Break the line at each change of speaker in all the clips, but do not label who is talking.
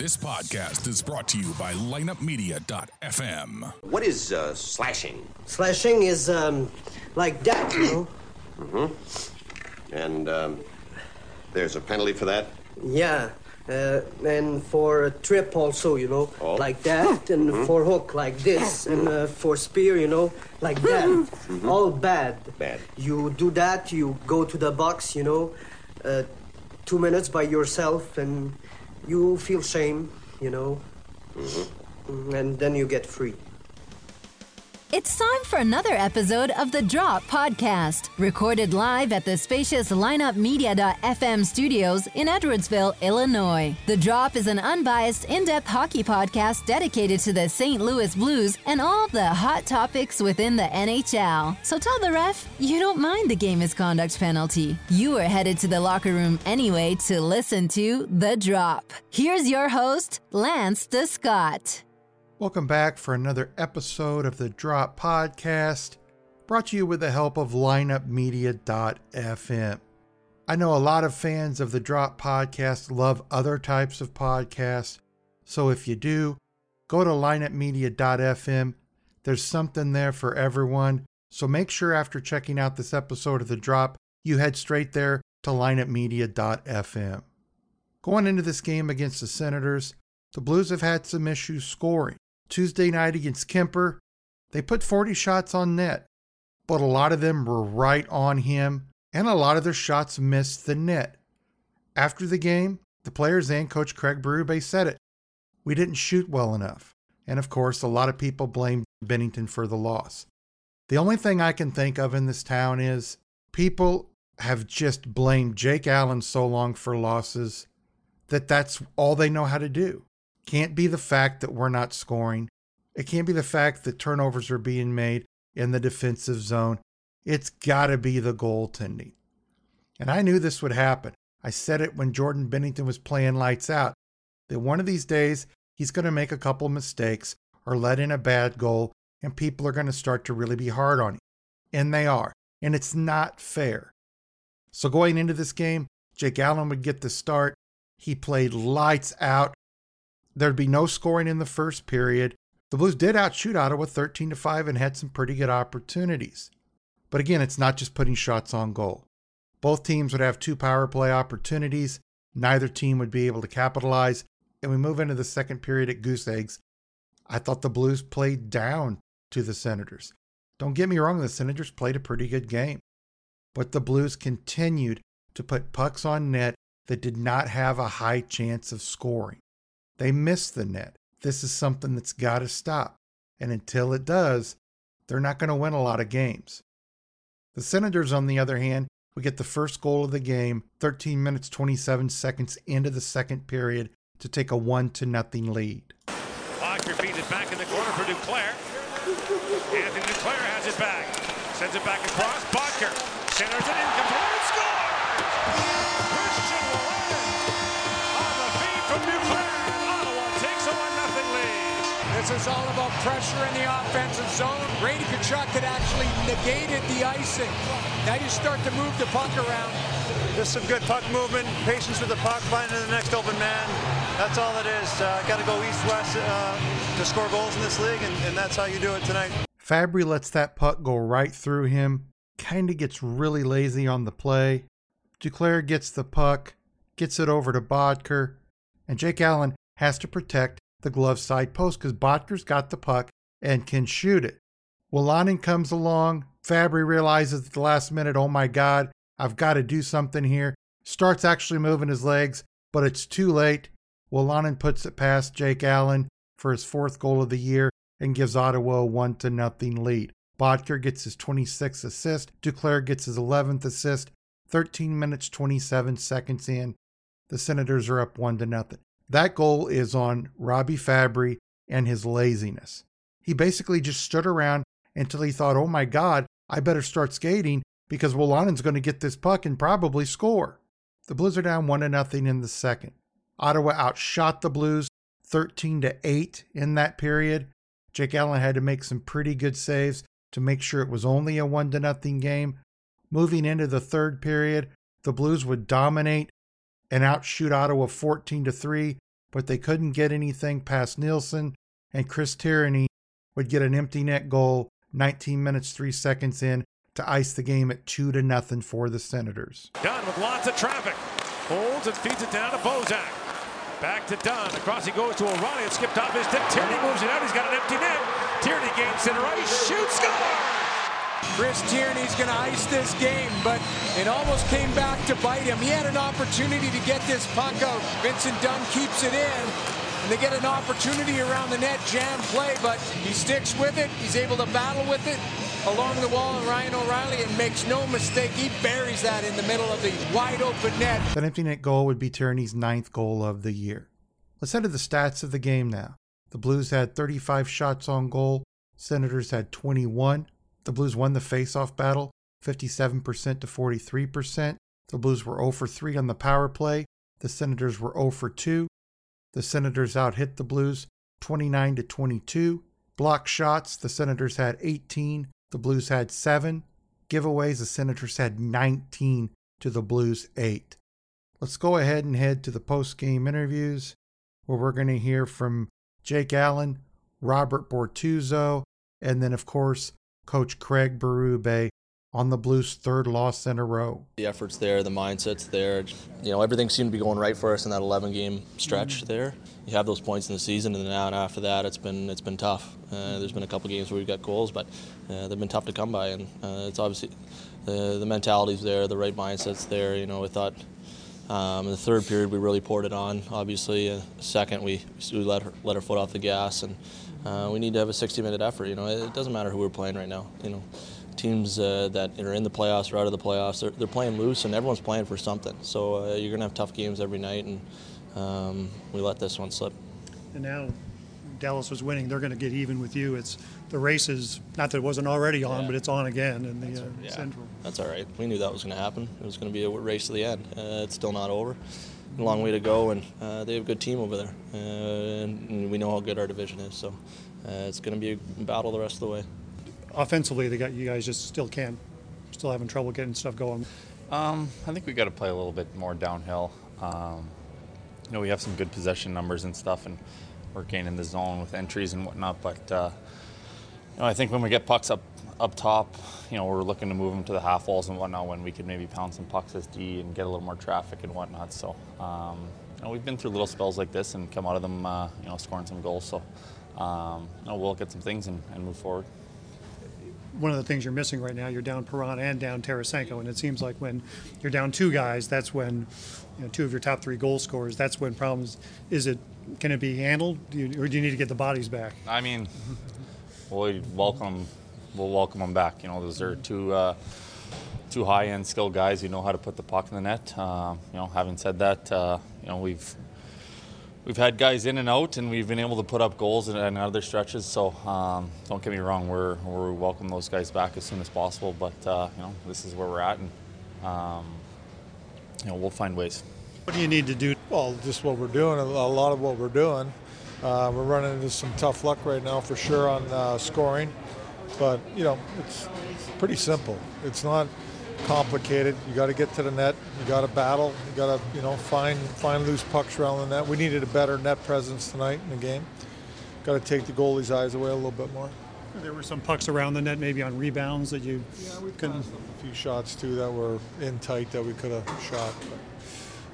This podcast is brought to you by lineupmedia.fm.
What is uh, slashing?
Slashing is um, like that, you know?
And um, there's a penalty for that?
Yeah. Uh, and for a trip also, you know,
Oh.
like that, and for hook like this, and uh, for spear, you know, like that. All bad.
Bad.
You do that, you go to the box, you know, uh, two minutes by yourself, and you feel shame, you know, Mm, and then you get free.
It's time for another episode of the Drop Podcast, recorded live at the spacious lineupmedia.fm studios in Edwardsville, Illinois. The Drop is an unbiased, in depth hockey podcast dedicated to the St. Louis Blues and all the hot topics within the NHL. So tell the ref you don't mind the game misconduct penalty. You are headed to the locker room anyway to listen to The Drop. Here's your host, Lance DeScott.
Welcome back for another episode of the Drop Podcast, brought to you with the help of lineupmedia.fm. I know a lot of fans of the Drop Podcast love other types of podcasts, so if you do, go to lineupmedia.fm. There's something there for everyone, so make sure after checking out this episode of the Drop, you head straight there to lineupmedia.fm. Going into this game against the Senators, the Blues have had some issues scoring. Tuesday night against Kuemper, they put 40 shots on net, but a lot of them were right on him, and a lot of their shots missed the net. After the game, the players and coach Craig Berube said it. We didn't shoot well enough. And of course, a lot of people blamed Binnington for the loss. The only thing I can think of in this town is people have just blamed Jake Allen so long for losses that that's all they know how to do. Can't be the fact that we're not scoring. It can't be the fact that turnovers are being made in the defensive zone. It's got to be the goaltending. And I knew this would happen. I said it when Jordan Binnington was playing lights out that one of these days he's going to make a couple mistakes or let in a bad goal, and people are going to start to really be hard on him. And they are. And it's not fair. So going into this game, Jake Allen would get the start. He played lights out. There'd be no scoring in the first period. The Blues did outshoot Ottawa 13 to 5 and had some pretty good opportunities. But again, it's not just putting shots on goal. Both teams would have two power play opportunities. Neither team would be able to capitalize. And we move into the second period at Goose Eggs. I thought the Blues played down to the Senators. Don't get me wrong, the Senators played a pretty good game. But the Blues continued to put pucks on net that did not have a high chance of scoring. They missed the net. This is something that's got to stop. And until it does, they're not going to win a lot of games. The Senators, on the other hand, would get the first goal of the game 13 minutes 27 seconds into the second period to take a 1 to nothing lead.
Locker feeds it back in the corner for Duclair. Anthony Duclair has it back. Sends it back across. Boedker centers it in. Complete score! Lead.
Is all about pressure in the offensive zone. Brady Tkachuk had actually negated the icing. Now you start to move the puck around.
Just some good puck movement, patience with the puck, finding the next open man. That's all it is. Uh, Got to go east-west uh, to score goals in this league, and, and that's how you do it tonight.
Fabbri lets that puck go right through him, kind of gets really lazy on the play. Duclair gets the puck, gets it over to Boedker, and Jake Allen has to protect the glove side post because Boedker's got the puck and can shoot it. Wolanin comes along. Fabbri realizes at the last minute, oh my God, I've got to do something here. Starts actually moving his legs, but it's too late. Wolanin puts it past Jake Allen for his fourth goal of the year and gives Ottawa a 1 to nothing lead. Boedker gets his 26th assist. Duclair gets his 11th assist. 13 minutes 27 seconds in. The Senators are up 1 to nothing. That goal is on Robbie Fabbri and his laziness. He basically just stood around until he thought, oh my God, I better start skating because Wolanin's going to get this puck and probably score. The Blues are down 1 to nothing in the second. Ottawa outshot the Blues 13 to 8 in that period. Jake Allen had to make some pretty good saves to make sure it was only a 1 to nothing game. Moving into the third period, the Blues would dominate and outshoot Ottawa 14 to 3 but they couldn't get anything past Nilsson, and Chris Tierney would get an empty net goal 19 minutes 3 seconds in to ice the game at 2 to nothing for the Senators.
Dunn with lots of traffic. Holds and feeds it down to Bozak. Back to Dunn. Across he goes to O'Reilly. It skipped off his stick. Tierney moves it out. He's got an empty net. Tierney gains center ice. Shoots. Score!
Chris Tierney's going to ice this game, but it almost came back to bite him. He had an opportunity to get this puck out. Vincent Dunn keeps it in, and they get an opportunity around the net, jam play, but he sticks with it. He's able to battle with it along the wall, and Ryan O'Reilly, and makes no mistake, he buries that in the middle of the wide open net.
That empty net goal would be Tierney's ninth goal of the year. Let's head to the stats of the game now. The Blues had 35 shots on goal, Senators had 21. The Blues won the faceoff battle 57% to 43%. The Blues were 0 for 3 on the power play. The Senators were 0 for 2. The Senators out hit the Blues 29 to 22. Block shots, the Senators had 18. The Blues had 7. Giveaways, the Senators had 19 to the Blues 8. Let's go ahead and head to the post game interviews where we're going to hear from Jake Allen, Robert Bortuzzo, and then, of course, Coach Craig Berube on the Blues' third loss in a row.
The effort's there, the mindset's there. You know, everything seemed to be going right for us in that 11 game stretch mm-hmm. there. You have those points in the season, and now and after that, it's been it's been tough. Uh, there's been a couple games where we've got goals, but uh, they've been tough to come by, and uh, it's obviously the the mentality's there, the right mindset's there. You know, we thought. Um, in the third period, we really poured it on. Obviously, uh, second, we, we let, her, let our foot off the gas, and uh, we need to have a 60-minute effort. You know, it doesn't matter who we're playing right now. You know, teams uh, that are in the playoffs or out of the playoffs, they're, they're playing loose, and everyone's playing for something. So uh, you're going to have tough games every night, and um, we let this one slip.
And now Dallas was winning. They're going to get even with you. It's the race is not that it wasn't already on, yeah. but it's on again in the uh, yeah. Central.
That's all right. We knew that was going to happen. It was going to be a race to the end. Uh, it's still not over a long way to go, and uh, they have a good team over there, uh, and we know how good our division is. So uh, it's going to be a battle the rest of the way.
Offensively, they got you guys just still can't, still having trouble getting stuff going.
Um, I think we got to play a little bit more downhill. Um, you know, we have some good possession numbers and stuff, and we're gaining the zone with entries and whatnot. But uh, you know, I think when we get pucks up up top, you know, we're looking to move them to the half walls and whatnot when we could maybe pound some pucks as D and get a little more traffic and whatnot. So, um, you know, we've been through little spells like this and come out of them, uh, you know, scoring some goals. So, um, you know, we'll look at some things and, and, move forward.
One of the things you're missing right now, you're down Perron and down Tarasenko, and it seems like when you're down two guys, that's when you know, two of your top three goal scorers. That's when problems. Is it? Can it be handled, do you, or do you need to get the bodies back?
I mean, we'll welcome we'll welcome them back. You know, those are two uh, two high-end skilled guys who know how to put the puck in the net. Uh, you know, having said that, uh, you know we've we've had guys in and out, and we've been able to put up goals in, in other stretches. So um, don't get me wrong, we're we welcome those guys back as soon as possible. But uh, you know, this is where we're at, and um, you know, we'll find ways.
What do you need to do?
Well, just what we're doing. A lot of what we're doing. Uh, we're running into some tough luck right now for sure on uh, scoring. But you know, it's pretty simple. It's not complicated. You got to get to the net. You got to battle. You got to you know find find loose pucks around the net. We needed a better net presence tonight in the game. Got to take the goalie's eyes away a little bit more.
There were some pucks around the net, maybe on rebounds that you
yeah, we couldn't. A few shots too that were in tight that we could have shot. But,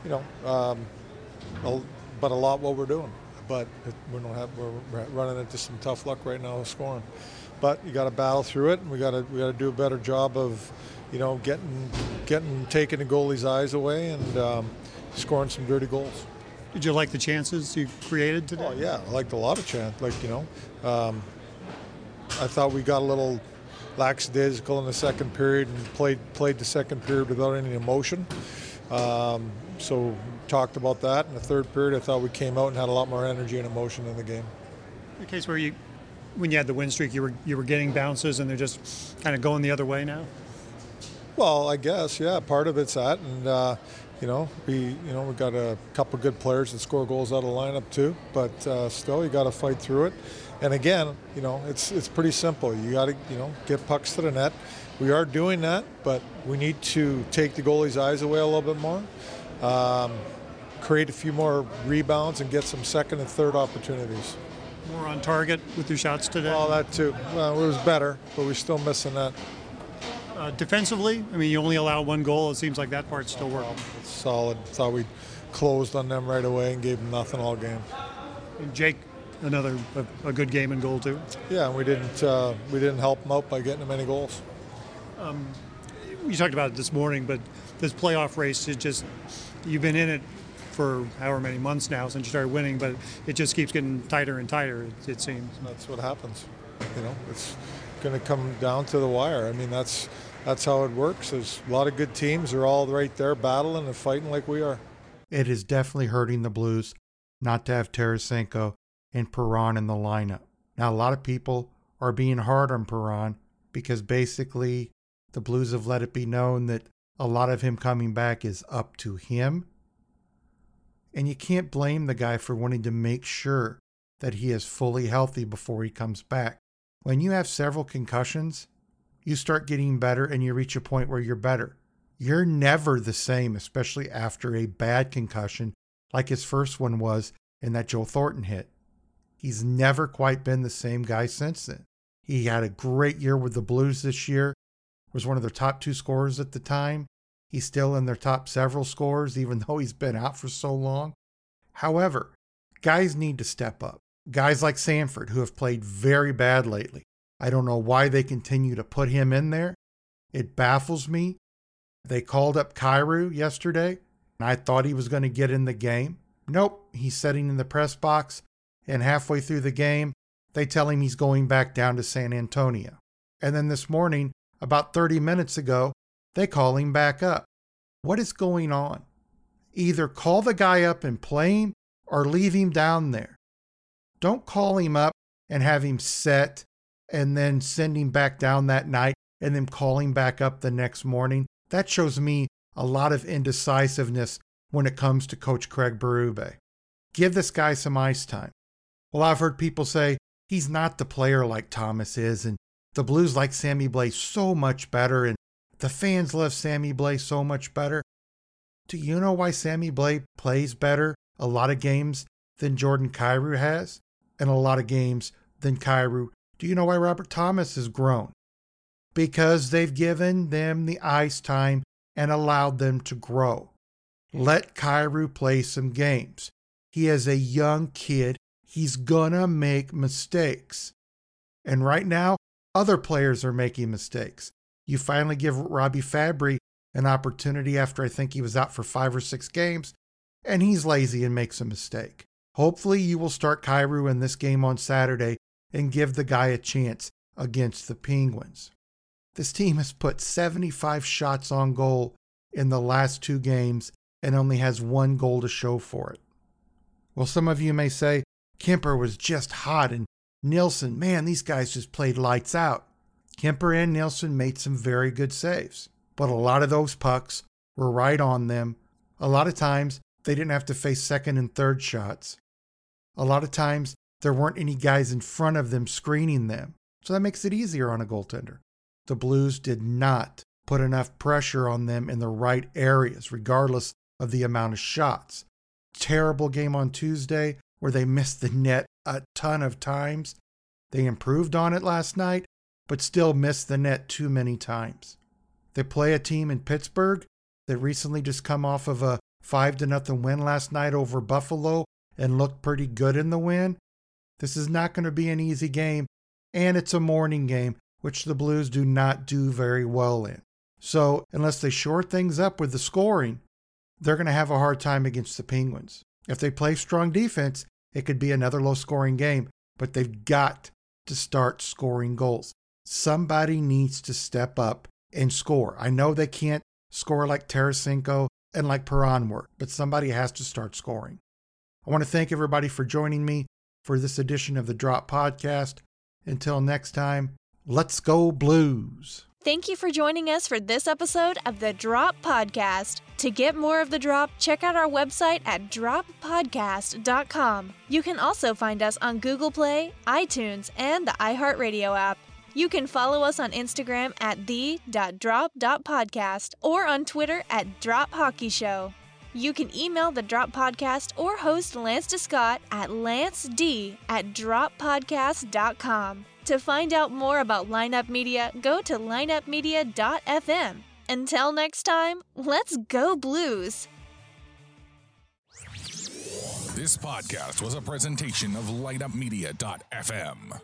you know, um, but a lot what we're doing. But we don't have we're running into some tough luck right now scoring but you got to battle through it, and we got to we got to do a better job of, you know, getting getting taking the goalie's eyes away and um, scoring some dirty goals.
Did you like the chances you created today?
Oh yeah, I liked a lot of chance. Like you know, um, I thought we got a little lackadaisical in the second period and played played the second period without any emotion. Um, so talked about that in the third period. I thought we came out and had a lot more energy and emotion in the game.
The case where you when you had the win streak, you were you were getting bounces, and they're just kind of going the other way now.
Well, I guess yeah. Part of it's that, and uh, you know we you know we got a couple good players that score goals out of the lineup too. But uh, still, you got to fight through it. And again, you know it's it's pretty simple. You got to you know get pucks to the net. We are doing that, but we need to take the goalie's eyes away a little bit more. Um, create a few more rebounds and get some second and third opportunities.
More on target with your shots today?
Well, that too. Well, it was better, but we're still missing that.
Uh, defensively, I mean, you only allow one goal. It seems like that part's still working.
It's solid. Thought we closed on them right away and gave them nothing all game.
And Jake, another a, a good game and goal too.
Yeah, we didn't uh, we didn't help them out by getting them any goals.
Um, you talked about it this morning, but this playoff race is just you've been in it for however many months now since you started winning, but it just keeps getting tighter and tighter. It, it seems.
That's what happens. You know, it's going to come down to the wire. I mean, that's that's how it works. There's a lot of good teams. They're all right there battling and fighting like we are.
It is definitely hurting the Blues not to have Tarasenko and Perron in the lineup. Now, a lot of people are being hard on Perron because basically the Blues have let it be known that a lot of him coming back is up to him. And you can't blame the guy for wanting to make sure that he is fully healthy before he comes back. When you have several concussions, you start getting better and you reach a point where you're better. You're never the same, especially after a bad concussion like his first one was in that Joe Thornton hit. He's never quite been the same guy since then. He had a great year with the Blues this year, was one of their top two scorers at the time. He's still in their top several scores, even though he's been out for so long. However, guys need to step up. Guys like Sanford, who have played very bad lately. I don't know why they continue to put him in there. It baffles me. They called up Kyrou yesterday, and I thought he was going to get in the game. Nope, he's sitting in the press box, and halfway through the game, they tell him he's going back down to San Antonio. And then this morning, about 30 minutes ago, they call him back up. What is going on? Either call the guy up and play him or leave him down there. Don't call him up and have him set and then send him back down that night and then call him back up the next morning. That shows me a lot of indecisiveness when it comes to Coach Craig Berube. Give this guy some ice time. Well, I've heard people say he's not the player like Thomas is, and the Blues like Sammy Blais so much better, and the fans love Sammy Blais so much better. Do you know why Sammy Blais plays better a lot of games than Jordan Kyrou has? And a lot of games than Kyrou. Do you know why Robert Thomas has grown? Because they've given them the ice time and allowed them to grow. Let Kyrou play some games. He is a young kid. He's gonna make mistakes. And right now, other players are making mistakes. You finally give Robbie Fabbri an opportunity after I think he was out for five or six games, and he's lazy and makes a mistake. Hopefully, you will start Kyrou in this game on Saturday and give the guy a chance against the Penguins. This team has put 75 shots on goal in the last two games and only has one goal to show for it. Well, some of you may say Kuemper was just hot and Nilsson, man, these guys just played lights out. Kuemper and Nilsson made some very good saves, but a lot of those pucks were right on them. A lot of times they didn't have to face second and third shots. A lot of times there weren't any guys in front of them screening them, so that makes it easier on a goaltender. The Blues did not put enough pressure on them in the right areas, regardless of the amount of shots. Terrible game on Tuesday where they missed the net a ton of times. They improved on it last night, but still missed the net too many times. They play a team in Pittsburgh that recently just come off of a 5 to nothing win last night over Buffalo and looked pretty good in the win. This is not going to be an easy game, and it's a morning game, which the Blues do not do very well in. So, unless they shore things up with the scoring, they're going to have a hard time against the Penguins. If they play strong defense, it could be another low scoring game, but they've got to start scoring goals. Somebody needs to step up and score. I know they can't score like Tarasenko and like Perron were, but somebody has to start scoring. I want to thank everybody for joining me for this edition of the Drop Podcast. Until next time, let's go Blues.
Thank you for joining us for this episode of the Drop Podcast. To get more of the Drop, check out our website at droppodcast.com. You can also find us on Google Play, iTunes, and the iHeartRadio app. You can follow us on Instagram at the.drop.podcast or on Twitter at Drop Hockey Show. You can email the Drop Podcast or host Lance DeScott at lanced at droppodcast.com. To find out more about Lineup Media, go to lineupmedia.fm. Until next time, let's go Blues!
This podcast was a presentation of lineupmedia.fm.